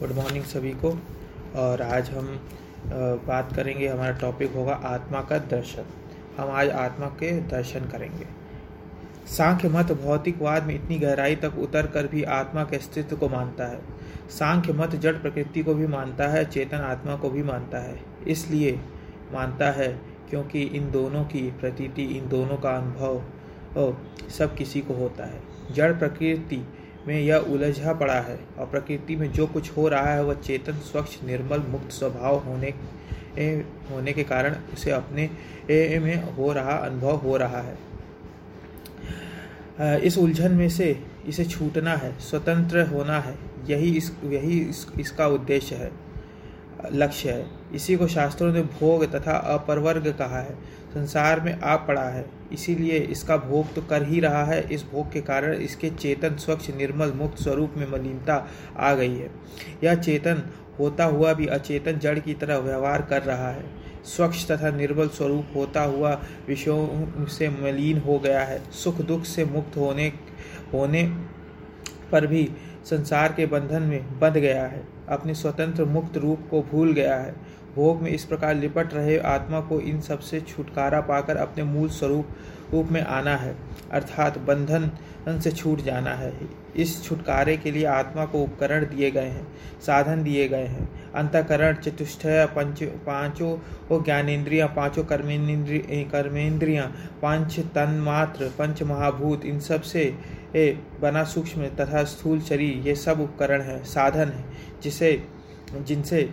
Good morning सभी को। और आज हम बात करेंगे, हमारा टॉपिक होगा आत्मा का दर्शन। हम आज आत्मा के दर्शन करेंगे। सांख्य मत भौतिकवाद में इतनी गहराई तक उतर कर भी आत्मा के अस्तित्व को मानता है। सांख्य मत जड़ प्रकृति को भी मानता है, चेतन आत्मा को भी मानता है। इसलिए मानता है क्योंकि इन दोनों की प्रतीति, इन दोनों का अनुभव सब किसी को होता है। जड़ प्रकृति में यह उलझा पड़ा है और प्रकृति में जो कुछ हो रहा है वह चेतन स्वच्छ निर्मल मुक्त स्वभाव होने ए, होने के कारण उसे अपने ए, में हो रहा अनुभव हो रहा है। इस उलझन में से इसे छूटना है स्वतंत्र होना है यही इस यही इस, इसका उद्देश्य है। लक्ष्य है। इसी को शास्त्रों ने भोग तथा अपरवर्ग कहा है। संसार में आ पड़ा है। इसीलिए इसका भोग तो कर ही रहा है। इस भोग के कारण इसके चेतन स्वच्छ, निर्मल, मुक्त स्वरूप में मलिनता आ गई है। यह चेतन होता हुआ भी अचेतन जड़ की तरह व्यवहार कर रहा है। स्वच्छ तथा निर्बल स्वरूप होता हुआ विषयों से मलिन हो गया है। सुख दुख से मुक्त होने होने पर भी संसार के बंधन में बंध गया है। अपने स्वतंत्र मुक्त रूप को भूल गया है। भोग में इस प्रकार लिपट रहे आत्मा को इन सबसे छुटकारा पाकर अपने मूल स्वरूप, रूप में आना है। अर्थात बंधन से छूट जाना है। इस छुटकारे के लिए आत्मा को उपकरण दिए गए हैं, साधन दिए गए हैं। अंतकरण, चतुष्टय, पंच, पाँचों ज्ञानेन्द्रियाँ, पाँचों कर्मेंद्रिय कर्मेंद्रियाँ, पंच तन मात्र पंच महाभूत, इन सबसे बना सूक्ष्म तथा स्थूल शरीर, ये सब उपकरण है, साधन है, जिसे, जिनसे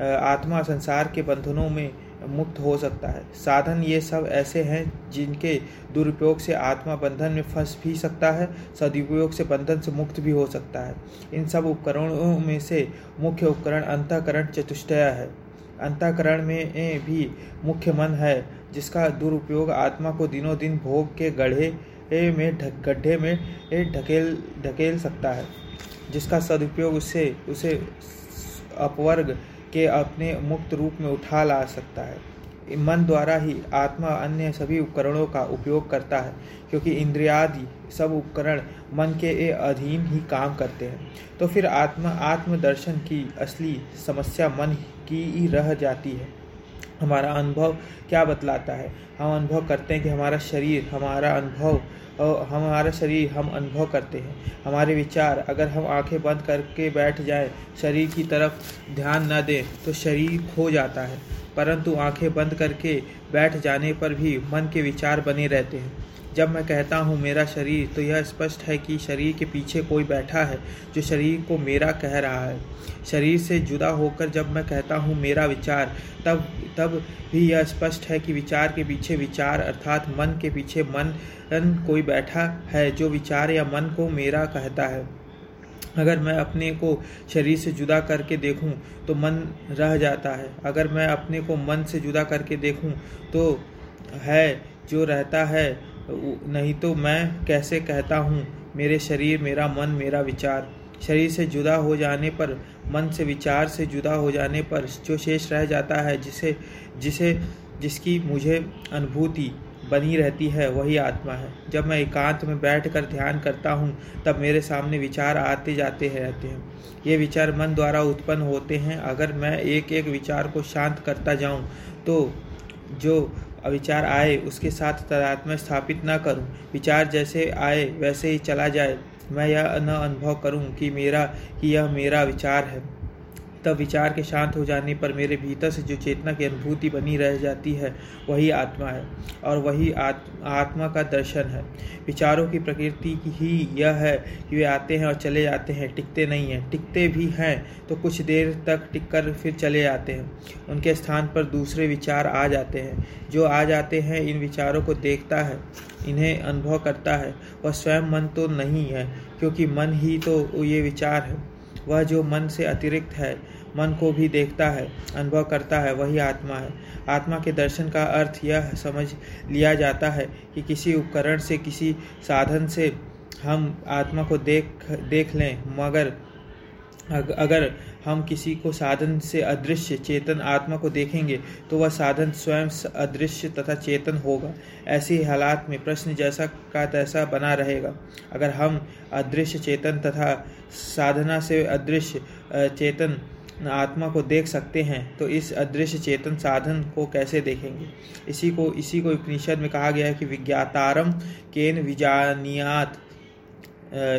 आत्मा संसार के बंधनों में मुक्त हो सकता है। साधन ये सब ऐसे हैं जिनके दुरुपयोग से आत्मा बंधन में फंस भी सकता है, सदुपयोग से बंधन से मुक्त भी हो सकता है। इन सब उपकरणों में से मुख्य उपकरण अंतकरण चतुष्टय है। अंतकरण में भी मुख्य मन है, जिसका दुरुपयोग आत्मा को दिनों दिन भोग के गढ़े में गड्ढे में ढकेल ढकेल सकता है, जिसका सदुपयोग उससे उसे अपवर्ग के अपने मुक्त रूप में उठा ला सकता है। मन द्वारा ही आत्मा अन्य सभी उपकरणों का उपयोग करता है, क्योंकि इंद्रियादि सब उपकरण मन के अधीन ही काम करते हैं। तो फिर आत्मा, आत्मदर्शन की असली समस्या मन की ही रह जाती है। हमारा अनुभव क्या बतलाता है? हम अनुभव करते हैं कि हमारा शरीर, हमारा अनुभव और हमारा शरीर हम अनुभव करते हैं। हमारे विचार, अगर हम आँखें बंद करके बैठ जाएँ, शरीर की तरफ़ ध्यान न दें तो शरीर खो जाता है। परंतु आँखें बंद करके बैठ जाने पर भी मन के विचार बने रहते हैं। जब मैं कहता हूँ मेरा शरीर तो यह स्पष्ट है कि शरीर के पीछे कोई बैठा है जो शरीर को मेरा कह रहा है। शरीर से जुदा होकर जब मैं कहता हूँ मेरा विचार, तब तब भी यह स्पष्ट है कि विचार के पीछे विचार, अर्थात मन के पीछे मन कोई बैठा है जो विचार या मन को मेरा कहता है। अगर मैं अपने को शरीर से जुदा करके देखूँ तो मन रह जाता है। अगर मैं अपने को मन से जुदा करके देखूँ तो है जो रहता है नहीं तो मैं कैसे कहता हूँ, मेरे शरीर, मेरा मन, मेरा विचार। शरीर से जुदा हो जाने पर, मन से विचार से जुदा हो जाने पर जो शेष रह जाता है, जिसे जिसे, जिसकी मुझे अनुभूति बनी रहती है, वही आत्मा है। जब मैं एकांत में बैठ कर ध्यान करता हूँ, तब मेरे सामने विचार आते जाते रहते हैं। ये विचार मन द्वारा उत्पन्न होते हैं। अगर मैं एक एक विचार को शांत करता जाऊँ तो जो विचार आए, उसके साथ तदात्म स्थापित न करूँ। विचार जैसे आए, वैसे ही चला जाए। मैं यह न अनुभव करूँ कि मेरा, कि यह मेरा विचार है। तब विचार के शांत हो जाने पर मेरे भीतर से जो चेतना की अनुभूति बनी रह जाती है, वही आत्मा है और वही आत्मा का दर्शन है। विचारों की प्रकृति ही यह है कि वे आते हैं और चले जाते हैं, टिकते नहीं हैं। टिकते भी हैं तो कुछ देर तक टिक कर फिर चले जाते हैं। उनके स्थान पर दूसरे विचार आ जाते हैं। जो आ जाते हैं, इन विचारों को देखता है, इन्हें अनुभव करता है। वह स्वयं मन तो नहीं है, क्योंकि मन ही तो ये विचार है। वह जो मन से अतिरिक्त है मन को भी देखता है, अनुभव करता है, वही आत्मा है। आत्मा के दर्शन का अर्थ यह समझ लिया जाता है कि किसी उपकरण से, किसी साधन से हम आत्मा को देख देख लें, मगर अगर हम किसी को साधन से अदृश्य, चेतन आत्मा को देखेंगे तो वह साधन स्वयं अदृश्य तथा चेतन होगा। ऐसे हालात में प्रश्न जैसा का तैसा बना रहेगा। अगर हम अदृश्य, चेतन तथा साधना से अदृश्य चेतन आत्मा को देख सकते हैं तो इस अदृश्य चेतन साधन को कैसे देखेंगे? इसी को इसी को उपनिषद में कहा गया है कि विज्ञातारम केन विजानियात।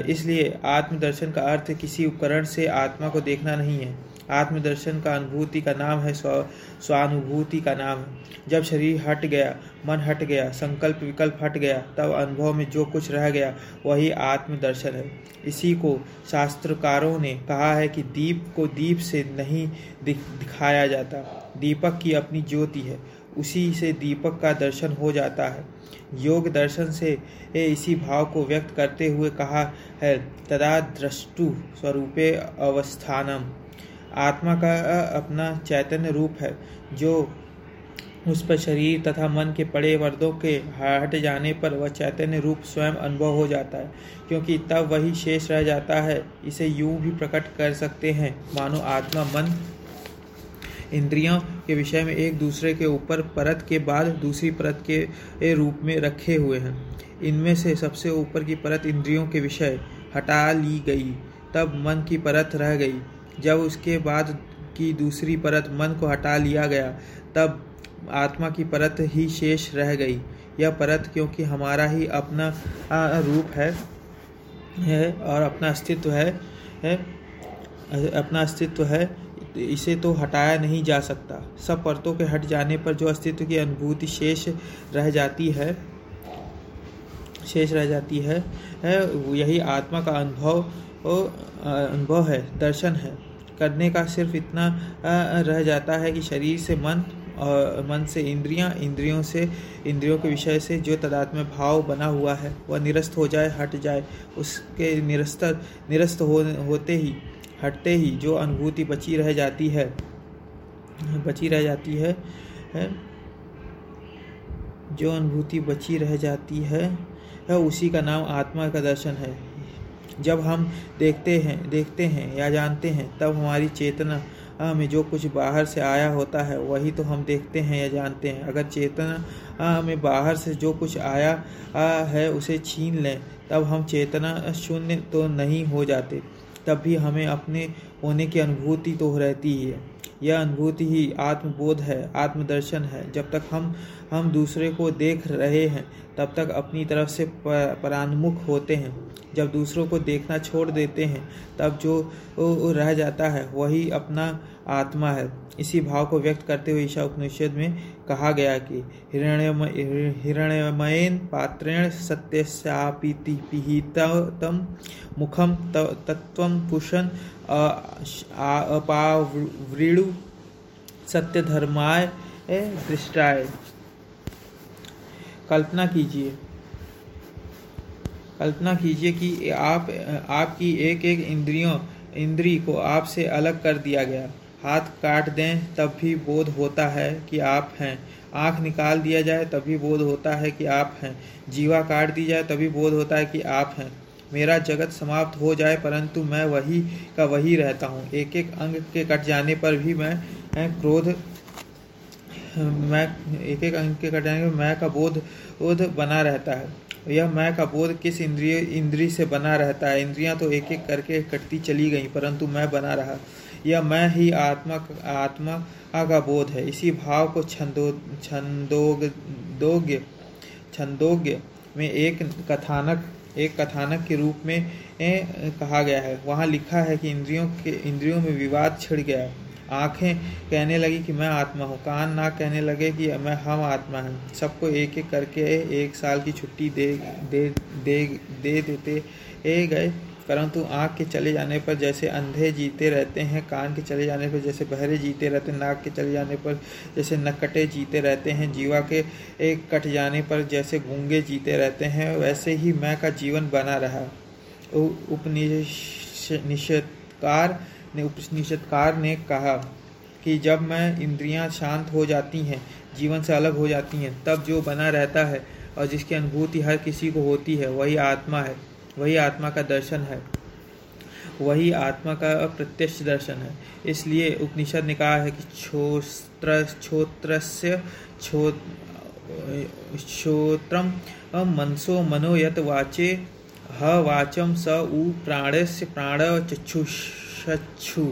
इसलिए आत्मदर्शन का अर्थ किसी उपकरण से आत्मा को देखना नहीं है। आत्मदर्शन का अनुभूति का नाम है, स्व, स्वानुभूति का नाम। है जब शरीर हट गया, मन हट गया, संकल्प विकल्प हट गया, तब अनुभव में जो कुछ रह गया, वही आत्मदर्शन है। इसी को शास्त्रकारों ने कहा है कि दीप को दीप से नहीं दिखाया जाता। दीपक की अपनी ज्योति है, उसी से दीपक का दर्शन हो जाता है। योग दर्शन से इसी भाव को व्यक्त करते हुए कहा है, तदा द्रष्टु स्वरूपे अवस्थानम। आत्मा का अपना चैतन्य रूप है, जो उस पर शरीर तथा मन के पड़े वर्दों के हट जाने पर वह चैतन्य रूप स्वयं अनुभव हो जाता है, क्योंकि तब वही शेष रह जाता है। इसे यूँ भी प्रकट कर सकते हैं। मानो आत्मा मन इंद्रियों के विषय में एक दूसरे के ऊपर परत के बाद दूसरी परत के रूप में रखे हुए हैं। इनमें से सबसे ऊपर की परत इंद्रियों के विषय, हटा ली गई। तब मन की परत रह गई। जब उसके बाद की दूसरी परत मन को हटा लिया गया तब आत्मा की परत ही शेष रह गई। यह परत क्योंकि हमारा ही अपना रूप है है और अपना अस्तित्व है, है अपना अस्तित्व है इसे तो हटाया नहीं जा सकता। सब परतों के हट जाने पर जो अस्तित्व की अनुभूति शेष रह जाती है शेष रह जाती है, है यही आत्मा का अनुभव अनुभव है दर्शन है। करने का सिर्फ़ इतना रह जाता है कि शरीर से मन और मन से इंद्रियाँ इंद्रियों से इंद्रियों के विषय से जो तदात्म भाव बना हुआ है वह निरस्त हो जाए हट जाए। उसके निरस्त निरस्त हो, होते ही हटते ही जो अनुभूति बची रह जाती है बची रह जाती है, है जो अनुभूति बची रह जाती है, है उसी का नाम आत्मा का दर्शन है। जब हम देखते हैं देखते हैं या जानते हैं, तब हमारी चेतना में जो कुछ बाहर से आया होता है, वही तो हम देखते हैं या जानते हैं। अगर चेतना में बाहर से जो कुछ आया है, उसे छीन लें, तब हम चेतना शून्य तो नहीं हो जाते। तब भी हमें अपने होने की अनुभूति तो रहती ही है। यह अनुभूति ही आत्मबोध है, आत्मदर्शन है। जब तक हम हम दूसरे को देख रहे हैं, तब तक अपनी तरफ़ से परान्मुख होते हैं। जब दूसरों को देखना छोड़ देते हैं, तब जो रह जाता है, वही अपना आत्मा है। इसी भाव को व्यक्त करते हुए ईशा उपनिषद में कहा गया कि हिरण्यमयन पात्रेण सत्यस्यापीति पिहितम मुखम तत्व पुषण अपावृणु सत्य धर्माय दृष्टाय। कल्पना कीजिए। कल्पना कीजिए कि आप, आपकी एक एक इंद्रियों, इंद्री को आपसे अलग कर दिया गया। हाथ काट दें, तब भी बोध होता है कि आप हैं। आँख निकाल दिया जाए, तभी बोध होता है कि आप हैं। जीवा काट दी जाए, तभी बोध होता है कि आप हैं। मेरा जगत समाप्त हो जाए, परंतु मैं वही का वही रहता हूँ। एक एक अंग के कट जाने पर भी मैं क्रोध, मैं एक एक अंग के कट जाने पर मैं का बोध बोध बना रहता है। यह मैं का बोध किस इंद्रिय, इंद्री से बना रहता है? इंद्रियाँ तो एक एक करके कटती चली गई, परंतु मैं बना रहा। यह मैं ही आत्मा आत्मा का बोध है। इसी भाव को छंदो, छंदोग, दोग्य, छंदोग्य में एक कथानक एक कथानक के रूप में कहा गया है। वहाँ लिखा है कि इंद्रियों के, इंद्रियों में विवाद छिड़ गया। आँखें कहने लगी कि मैं आत्मा हूँ। कान ना कहने लगे कि मैं, हम आत्मा हैं। सबको एक एक करके एक साल की छुट्टी दे दे दे दे देते गए। परंतु आँख के चले जाने पर जैसे अंधे जीते रहते हैं, कान के चले जाने पर जैसे बहरे जीते रहते हैं, नाक के चले जाने पर जैसे नकटे जीते रहते हैं, जीवा के एक कट जाने पर जैसे गूँगे जीते रहते हैं, वैसे ही मैं का जीवन बना रहा। उपनिषदकार ने उपनिषदकार ने कहा कि जब मैं इंद्रियाँ शांत हो जाती हैं, जीवन से अलग हो जाती हैं, तब जो बना रहता है और जिसकी अनुभूति हर किसी को होती है, वही आत्मा है। वही आत्मा का दर्शन है। वही आत्मा का प्रत्यक्ष दर्शन है। इसलिए उपनिषद ने कहा है कि छोत्र श्रोत्रम मनसो मनो यत वाचे, ह वाचम स उ प्राणस्य प्राण चक्षुषु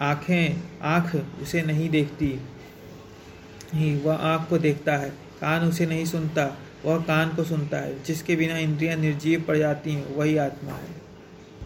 आँखें, आँख उसे नहीं देखती वह आँख को देखता है, कान उसे नहीं सुनता। वह कान को सुनता है, जिसके बिना इंद्रियाँ निर्जीव पड़ जाती हैं, वही आत्मा है।